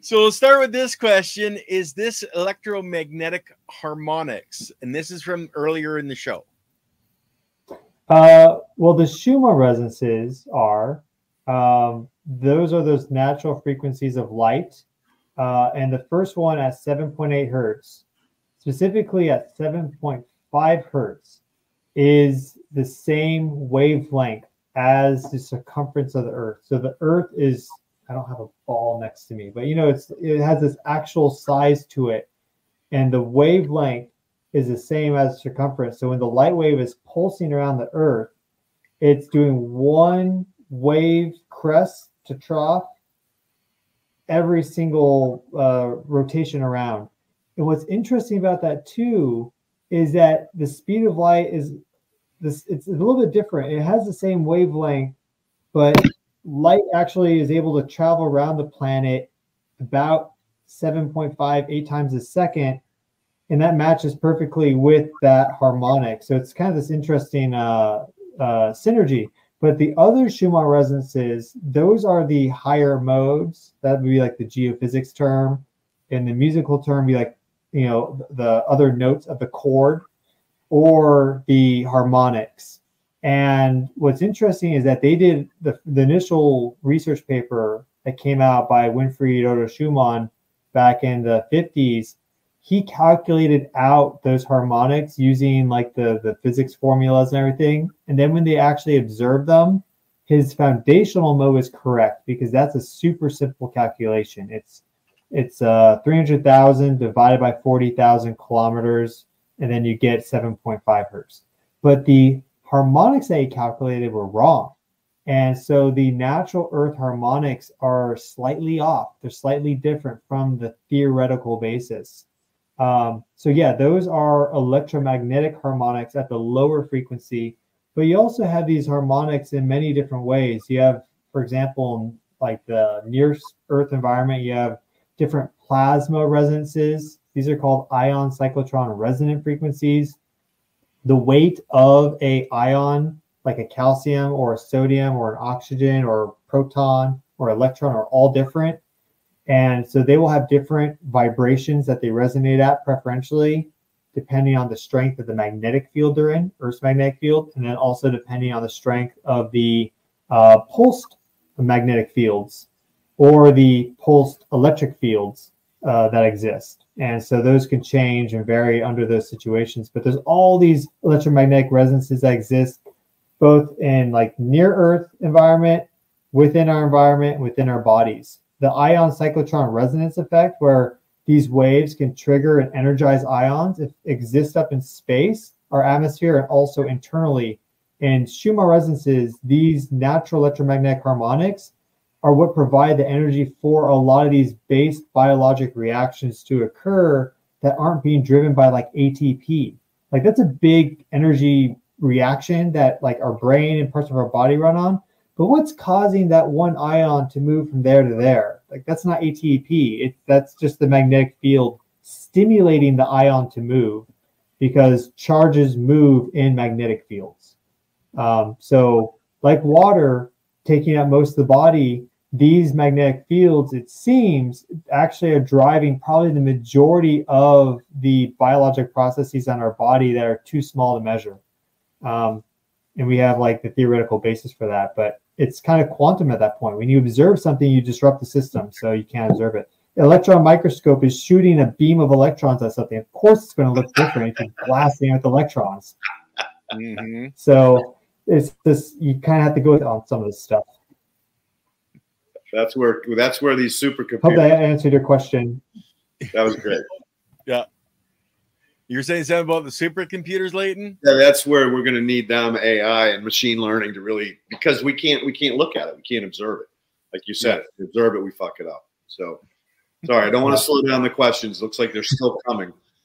So we'll start with this question: Is this electromagnetic harmonics? And this is from earlier in the show. Uh, well, the Schumann resonances are um, those are those natural frequencies of light, uh, and the first one at 7.8 hertz, specifically at 7.5 hertz, is the same wavelength as the circumference of the Earth. So the Earth is I don't have a ball next to me, but you know it's it has this actual size to it, and the wavelength is the same as circumference. So when the light wave is pulsing around the Earth, it's doing one wave crest to trough every single uh, rotation around. And what's interesting about that too is that the speed of light is this it's a little bit different. It has the same wavelength, but light actually is able to travel around the planet about 7.5, eight times a second and that matches perfectly with that harmonic. So it's kind of this interesting uh, uh, synergy. But the other Schumann resonances, those are the higher modes. That would be like the geophysics term, and the musical term be like you know the other notes of the chord, or the harmonics. And what's interesting is that they did the, the initial research paper that came out by Winfried Otto Schumann back in the 50s he calculated out those harmonics using like the the physics formulas and everything. And then when they actually observed them his foundational mo is correct because that's a super simple calculation. It's it's uh 300,000 divided by 40,000 kilometers and then you get 7.5 hertz. But the harmonics that he calculated were wrong and so the natural earth harmonics are slightly off they're slightly different from the theoretical basis um, so yeah, those are electromagnetic harmonics at the lower frequency, but you also have these harmonics in many different ways. You have, for example, like the near Earth environment, you have different plasma resonances. These are called ion cyclotron resonant frequencies. The weight of a ion, like a calcium or a sodium or an oxygen or a proton or electron, are all different. And so they will have different vibrations that they resonate at preferentially, depending on the strength of the magnetic field they're in, Earth's magnetic field, and then also depending on the strength of the uh, pulsed magnetic fields or the pulsed electric fields uh, that exist. And so those can change and vary under those situations. But there's all these electromagnetic resonances that exist both in like near Earth environment, within our environment, within our bodies the ion cyclotron resonance effect, where these waves can trigger and energize ions if exist up in space, our atmosphere, and also internally. In Schumann resonances, these natural electromagnetic harmonics are what provide the energy for a lot of these base biologic reactions to occur that aren't being driven by like ATP. Like that's a big energy reaction that like our brain and parts of our body run on. But what's causing that one ion to move from there to there? Like that's not ATP. It, that's just the magnetic field stimulating the ion to move because charges move in magnetic fields. Um, so, like water taking up most of the body, these magnetic fields, it seems, actually are driving probably the majority of the biologic processes on our body that are too small to measure. Um, and we have like the theoretical basis for that. But it's kind of quantum at that point. When you observe something, you disrupt the system, so you can't observe it. Electron microscope is shooting a beam of electrons at something. Of course, it's going to look different if you're blasting with electrons. Mm-hmm. So it's this. You kind of have to go on some of this stuff. That's where that's where these supercomputers. Hope that answered your question. That was great. yeah. You're saying something about the supercomputers, Leighton? Yeah, that's where we're going to need them AI and machine learning to really because we can't we can't look at it, we can't observe it. Like you said, yeah. observe it, we fuck it up. So sorry, I don't want to slow down the questions. Looks like they're still coming.